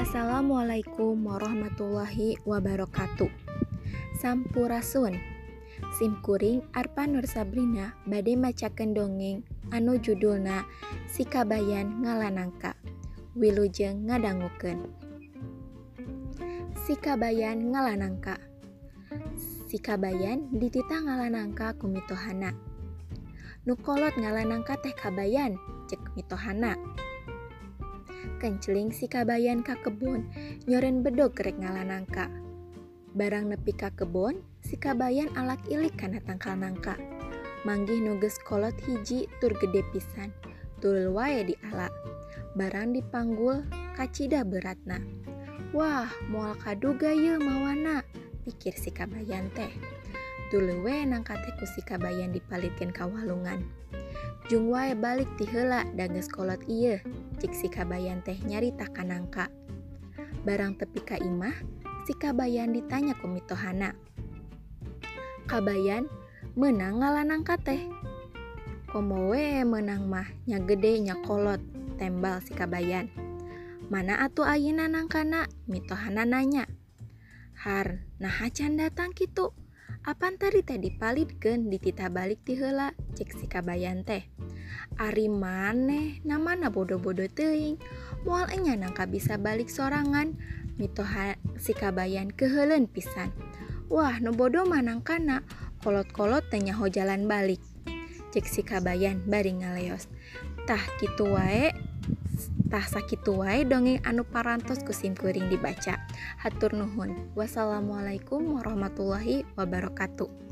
Assalamualaikum warahmatullahi wabarakatuh. Sampurasun. Simkuring Arpa Nur Sabrina bade macaken dongeng anu judulna Sikabayan ngalanangka Wilujeng ngadangukeun. Sikabayan ngalanangka. Sikabayan dititah ngalanangka ku Nukolot ngalanangka teh kabayan cek mitohana Kenceling si kabayan ka kebun, nyoren bedog kerek ngalanangka. Barang nepi ka kebun, si kabayan alak ilik kana tangkal nangka. Manggih nuges kolot hiji tur gede pisan, wae di ala. Barang dipanggul, kacida beratna. Wah, moal kaduga ye mawana, pikir si kabayan teh. Tuluwe nangka teh ku si kabayan dipalitkeun kawalungan. Jung wae balik ti heula dages kolot ieu, cik si kabayan teh nyarita kanangka. Barang tepi ka imah, si kabayan ditanya ku mitohana. Kabayan menang ngalanangka teh. Komo we menang mah nya gede nya kolot, tembal si kabayan. Mana atu ayeuna nangkana? Mitohana nanya. Har, nah datang kitu. Apan tadi teh dipalidkan ditita balik ti tihela cek si kabayan teh. Ari maneh namana bodoh-bodoh teing mual enya nangka bisa balik sorangan? Mitoha si kabayan kehelen pisan. Wah no bodoh manang kana. Kolot-kolot tenyaho jalan balik. Cek si kabayan bari ngaleos. Tah kitu wae. tah sakitu wae dongeng anu parantos kusim kuring dibaca. Hatur nuhun. Wassalamualaikum warahmatullahi wabarakatuh.